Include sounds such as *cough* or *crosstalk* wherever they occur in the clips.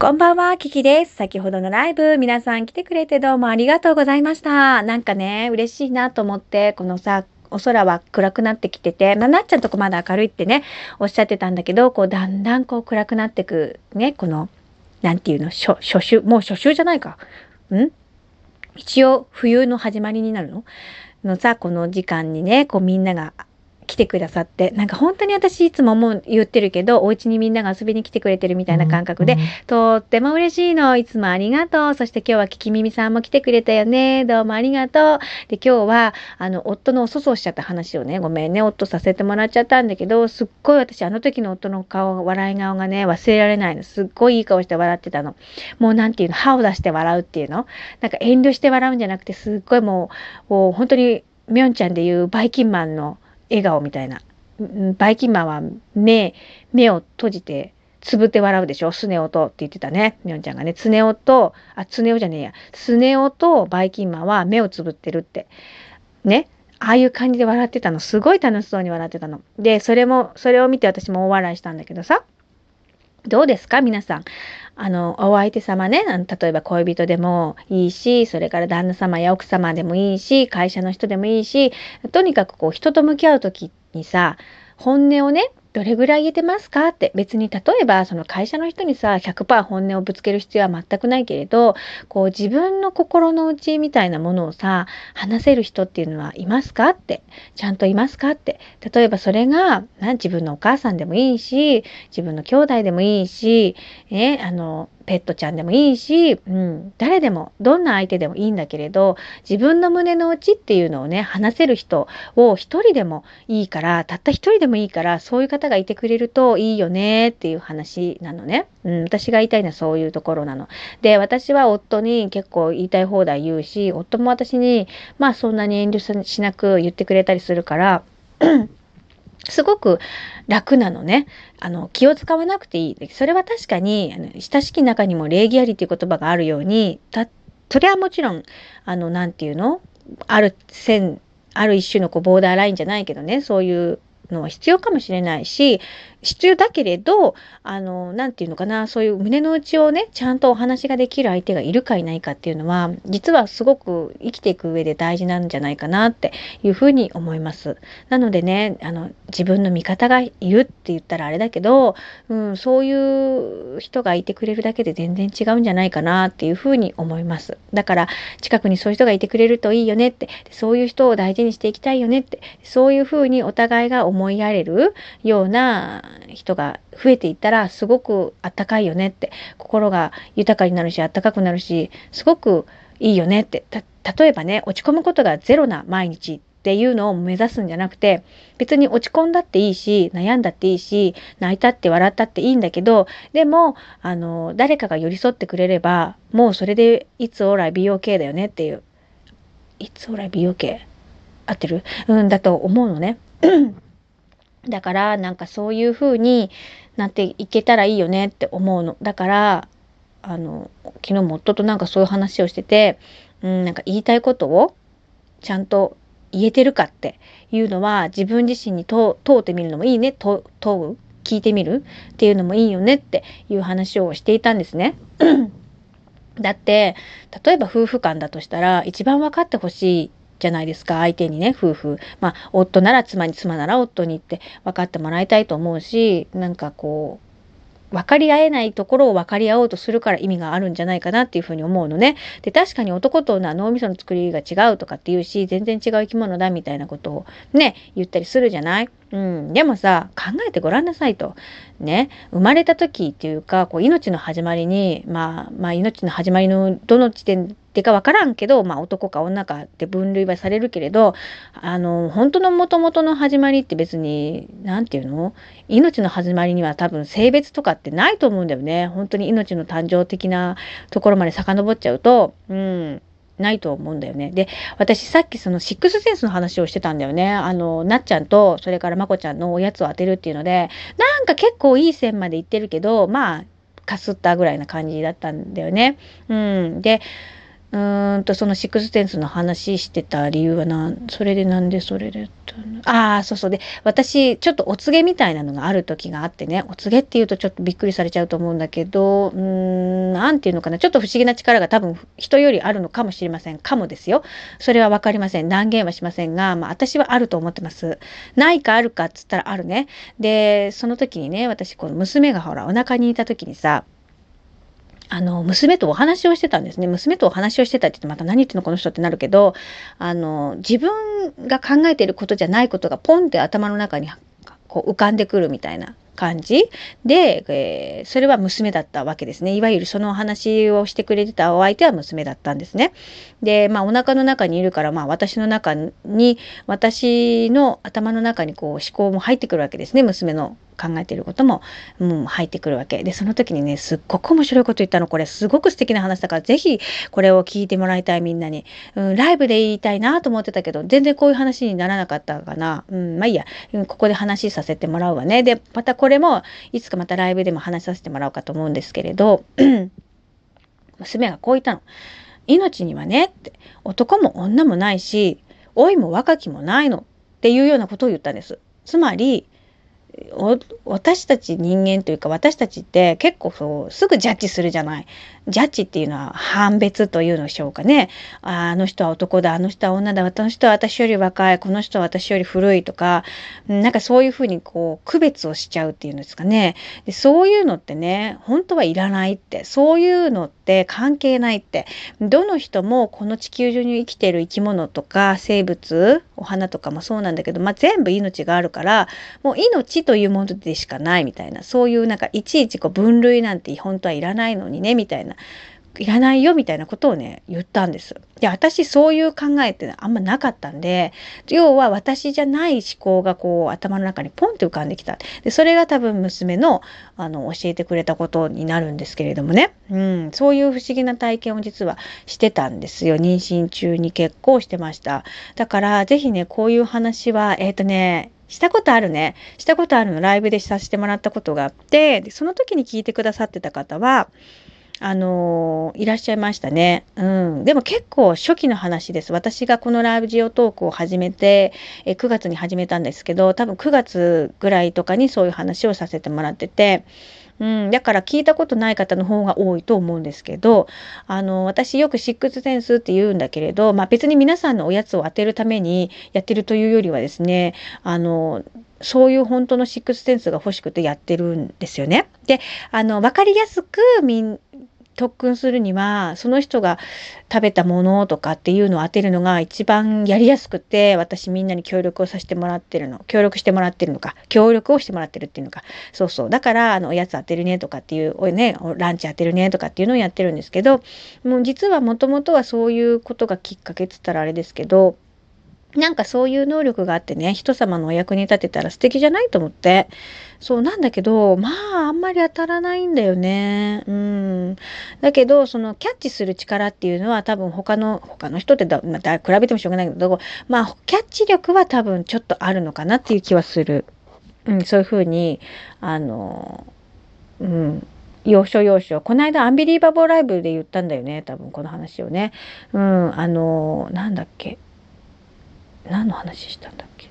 こんばんは、キキです。先ほどのライブ、皆さん来てくれてどうもありがとうございました。なんかね、嬉しいなと思って、このさ、お空は暗くなってきてて、まあ、なっちゃんとこまだ明るいってね、おっしゃってたんだけど、こう、だんだんこう暗くなってく、ね、この、なんていうの、初、初秋、もう初秋じゃないか。ん？一応、冬の始まりになるの？のさ、この時間にね、こうみんなが来てくださって、なんか本当に私いつももう言ってるけど、お家にみんなが遊びに来てくれてるみたいな感覚で、とっても嬉しいの。いつもありがとう。そして今日はキキミミさんも来てくれたよね。どうもありがとう。で、今日は、あの、夫のお粗相しちゃった話をね、ごめんね、夫させてもらっちゃったんだけど、すっごい私、あの時の夫の顔、笑い顔がね、忘れられないの。すっごいいい顔して笑ってたの。もうなんていうの、歯を出して笑うっていうの？なんか遠慮して笑うんじゃなくて、すっごいもう、もう本当に、みょんちゃんでいうバイキンマンの笑顔みたいな。バイキンマンは目、目を閉じて、つぶって笑うでしょ？スネ夫とって言ってたね。みょんちゃんがね。スネ夫と、あ、スネ夫じゃねえや。スネ夫とバイキンマンは目をつぶってるって。ね？ああいう感じで笑ってたの。すごい楽しそうに笑ってたの。で、それも、それを見て私も大笑いしたんだけどさ。どうですか皆さん？あの、お相手様ね、例えば恋人でもいいし、それから旦那様や奥様でもいいし、会社の人でもいいし、とにかくこう人と向き合う時にさ、本音をね、どれぐらい言えてますか？って別に例えばその会社の人にさ100%本音をぶつける必要は全くないけれどこう自分の心の内みたいなものをさ話せる人っていうのはいますか？ってちゃんといますか？って例えばそれがな自分のお母さんでもいいし自分の兄弟でもいいし、えあのペットちゃんでもいいし、うん、誰でもどんな相手でもいいんだけれど自分の胸の内っていうのをね話せる人を一人でもいいからたった一人でもいいからそういう方がいてくれるといいよねっていう話なのね、うん、私が言いたいのはそういうところなの。で私は夫に結構言いたい放題言うし夫も私にまあそんなに遠慮しなく言ってくれたりするからすごく楽なのね。あの、気を使わなくていい。それは確かに、あの親しき中にも礼儀ありっていう言葉があるように、た、それはもちろん、あの、なんて言うの？ある線、ある一種のこうボーダーラインじゃないけどね、そういうのは必要かもしれないし、必要だけれど、あの、なんていうのかな、そういう胸の内をね、ちゃんとお話ができる相手がいるかいないかっていうのは、実はすごく生きていく上で大事なんじゃないかなっていうふうに思います。なのでね、あの、自分の味方がいるって言ったらあれだけど、うん、そういう人がいてくれるだけで全然違うんじゃないかなっていうふうに思います。だから、近くにそういう人がいてくれるといいよねって、そういう人を大事にしていきたいよねって、そういうふうにお互いが思いやれるような人が増えていったらすごくあったかいよねって心が豊かになるしあったかくなるしすごくいいよねって。例えばね落ち込むことがゼロな毎日っていうのを目指すんじゃなくて別に落ち込んだっていいし悩んだっていいし泣いたって笑ったっていいんだけどでもあの誰かが寄り添ってくれればもうそれでいつオーライ美容系だよねっていう。いつオーライ美容系合ってる？うんだと思うのね。だからなんかそういう風になっていけたらいいよねって思うの。だからあの昨日も夫となんかそういう話をしてて、うん、なんか言いたいことをちゃんと言えてるかっていうのは自分自身に問うてみるのもいいね問う聞いてみるっていうのもいいよねっていう話をしていたんですね。*clears throat* だって例えば夫婦間だとしたら一番分かってほしいじゃないですか。相手にね夫婦。まあ夫なら妻に妻なら夫にって分かってもらいたいと思うしなんかこう分かり合えないところを分かり合おうとするから意味があるんじゃないかなっていうふうに思うのね。で確かに男と女は脳みその作りが違うとかっていうし全然違う生き物だみたいなことをね言ったりするじゃない？うん、でもさ考えてごらんなさいと。ね。生まれた時っていうかこう命の始まりに、まあ、まあ命の始まりのどの時点でか分からんけど、まあ、男か女かって分類はされるけれどあの本当のもともとの始まりって別に何て言うの？命の始まりには多分性別とかってないと思うんだよね。本当に命の誕生的なところまで遡っちゃうと、うん、ないと思うんだよね。で、私さっきそのシックスセンスの話をしてたんだよね。あの、なっちゃんと、それからまこちゃんのおやつを当てるっていうので、なんか結構いい線までいってるけど、まあ、かすったぐらいな感じだったんだよね。うん。で、うんとそのシックステンスの話してた理由はなそれでなんでそれでああそうそう。で私ちょっとお告げみたいなのがある時があってねお告げっていうとちょっとびっくりされちゃうと思うんだけどうん何て言うのかな？ちょっと不思議な力が多分人よりあるのかもしれません。かもですよ。それは分かりません。断言はしませんが、まあ、私はあると思ってます。ないかあるかっつったらあるね。でその時にね私この娘がほらお腹にいた時にさあの、娘とお話をしてたんですね。娘とお話をしてたって言ってまた何言ってんのこの人ってなるけど、あの、自分が考えていることじゃないことがポンって頭の中にこう浮かんでくるみたいな感じ。で、えー、それは娘だったわけですね。いわゆるそのお話をしてくれてたお相手は娘だったんですね。で、まあお腹の中にいるから、まあ私の中に、私の頭の中にこう思考も入ってくるわけですね。娘の考えていることも、うん、入ってくるわけ。でその時にねすっごく面白いこと言ったの。これすごく素敵な話だから是非これを聞いてもらいたいみんなに、うん、ライブで言いたいなと思ってたけど全然こういう話にならなかったかな、うん、まあいいや、ここで話させてもらうわね。でまたこれもいつかまたライブでも話させてもらおうかと思うんですけれど *clears throat* 娘がこう言ったの。命にはねって男も女もないし老いも若きもないのっていうようなことを言ったんです。つまり私たち人間というか私たちって結構そうすぐジャッジするじゃない。ジャッジっていうのは判別というのでしょうかね。あの人は男だ、あの人は女だ、あの人は私より若い、この人は私より古いとか、なんかそういうふうにこう区別をしちゃうっていうんですかね。でそういうのってね、本当はいらないって、そういうのって関係ないって、どの人もこの地球上に生きてる生き物とか生物、お花とかもそうなんだけど、まあ、全部命があるから、もう命というものでしかないみたいな、そういうなんかいちいちこう分類なんて本当はいらないのにね、みたいないらないよみたいなことをね言ったんです。で私そういう考えってあんまなかったんで要は私じゃない思考がこう頭の中にポンって浮かんできたでそれが多分娘のあの教えてくれたことになるんですけれどもね、うん、そういう不思議な体験を実はしてたんですよ妊娠中に結構してましただから是非ねこういう話はえっ、ー、とねしたことあるね。したことあるのライブでさせてもらったことがあって、その時に聞いてくださってた方は、あのいらっしゃいましたね。うん。でも結構初期の話です。私がこのラジオトークを始めて、え9月に始めたんですけど、多分9月ぐらいとかにそういう話をさせてもらってて、うん、だから聞いたことない方の方が多いと思うんですけど、あの、私よくシックスセンスって言うんだけれど、まあ別に皆さんのおやつを当てるためにやってるというよりはですね、あの、そういう本当のシックスセンスが欲しくてやってるんですよね。で、あの、わかりやすくみん特訓するにはその人が食べたものとかっていうのを当てるのが一番やりやすくて私みんなに協力をさせてもらってるの協力してもらってるのか協力をしてもらってるっていうのかそうそうだからあのおやつ当てるねとかっていうおねランチ当てるねとかっていうのをやってるんですけどもう実はもともとはそういうことがきっかけっつったらあれですけどなんかそういう能力があってね人様のお役に立てたら素敵じゃないと思って。そうなんだけどまああんまり当たらないんだよね。うん。だけどそのキャッチする力っていうのは多分他の他の人ってだ、まあ、比べてもしょうがないけどまあキャッチ力は多分ちょっとあるのかなっていう気はする、うん、そういうふうにあのうん。要所要所。この間アンビリーバボーライブで言ったんだよね多分この話をね。うんあのなんだっけ。何の話したんだっけ？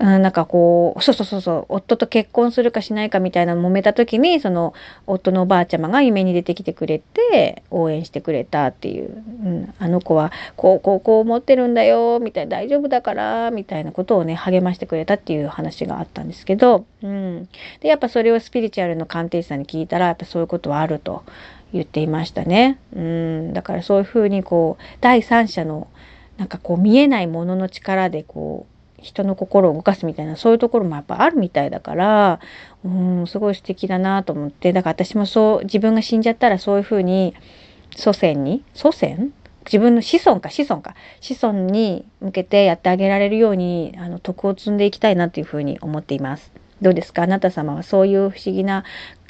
うん、なんかこうそうそうそうそう夫と結婚するかしないかみたいな揉めた時にその夫のおばあちゃまが夢に出てきてくれて応援してくれたっていう、うん、あの子はこうこうこう思ってるんだよみたいな大丈夫だからみたいなことをね励ましてくれたっていう話があったんですけど、うん、でやっぱそれをスピリチュアルの鑑定士さんに聞いたらやっぱそういうことはあると言っていましたね。うん、だからそういうふうにこう第三者のなんかこう見えないものの力でこう人の心を動かすみたいなそういうところもやっぱあるみたいだからうんすごい素敵だなと思ってだから私もそう自分が死んじゃったらそういうふうに祖先に祖先？自分の子孫か子孫か。子孫に向けてやってあげられるようにあの徳を積んでいきたいなというふうに思っています。どうですか？あなた様はそういう不思議な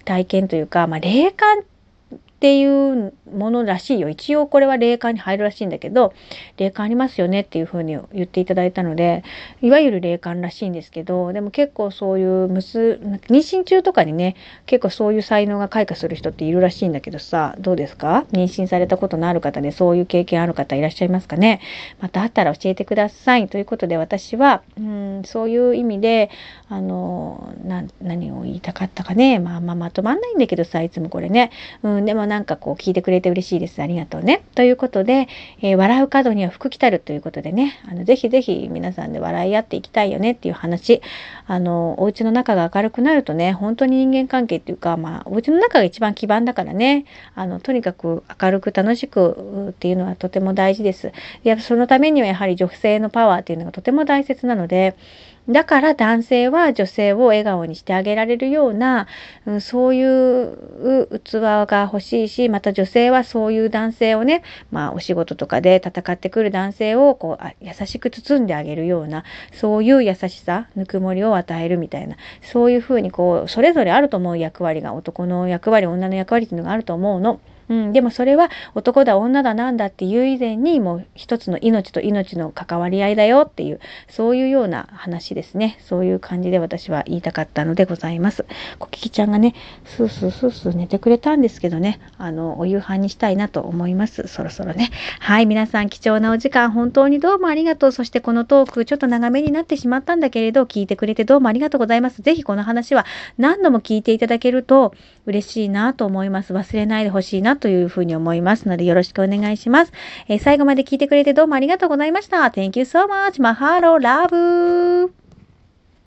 体験というか、まあ、霊感っていうものらしいよ。一応これは霊感に入るらしいんだけど、霊感ありますよねっていうふうに言っていただいたので、いわゆる霊感らしいんですけど、でも結構そういうむす、妊娠中とかにね、結構そういう才能が開花する人っているらしいんだけどさ、どうですか？妊娠されたことのある方でそういう経験ある方いらっしゃいますかね？またあったら教えてください。ということで私は、うん、そういう意味で、あの、何を言いたかったかね。まあまあまとまんないんだけどさ、いつもこれね。うん、でもなんかこう聞いてくれて嬉しいです。ありがとうね。ということで、えー、笑う角には福来たるということでね、あのぜひぜひ皆さんで笑い合っていきたいよねっていう話。あの、お家の中が明るくなるとね、本当に人間関係っていうか、まあ、お家の中が一番基盤だからね、あの、とにかく明るく楽しくっていうのはとても大事です。いや、そのためにはやはり女性のパワーっていうのがとても大切なので、だから男性は女性を笑顔にしてあげられるような、うん、そういう器が欲しいし、また女性はそういう男性をね、まあお仕事とかで戦ってくる男性をこう優しく包んであげるような、そういう優しさ、ぬくもりを与えるみたいな、そういうふうにこう、それぞれあると思う役割が、男の役割、女の役割っていうのがあると思うの。うん、でもそれは男だ女だなんだっていう以前にもう一つの命と命の関わり合いだよっていうそういうような話ですね。そういう感じで私は言いたかったのでございます。コキキちゃんがねスースースースー寝てくれたんですけどね。あのお夕飯にしたいなと思います。そろそろね。はい皆さん貴重なお時間本当にどうもありがとう。そしてこのトークちょっと長めになってしまったんだけれど聞いてくれてどうもありがとうございます。ぜひこの話は何度も聞いていただけると嬉しいなと思います。忘れないでほしいなというふうに思いますのでよろしくお願いします。えー、最後まで聞いてくれてどうもありがとうございました。Thank you so much. Mahalo. Love.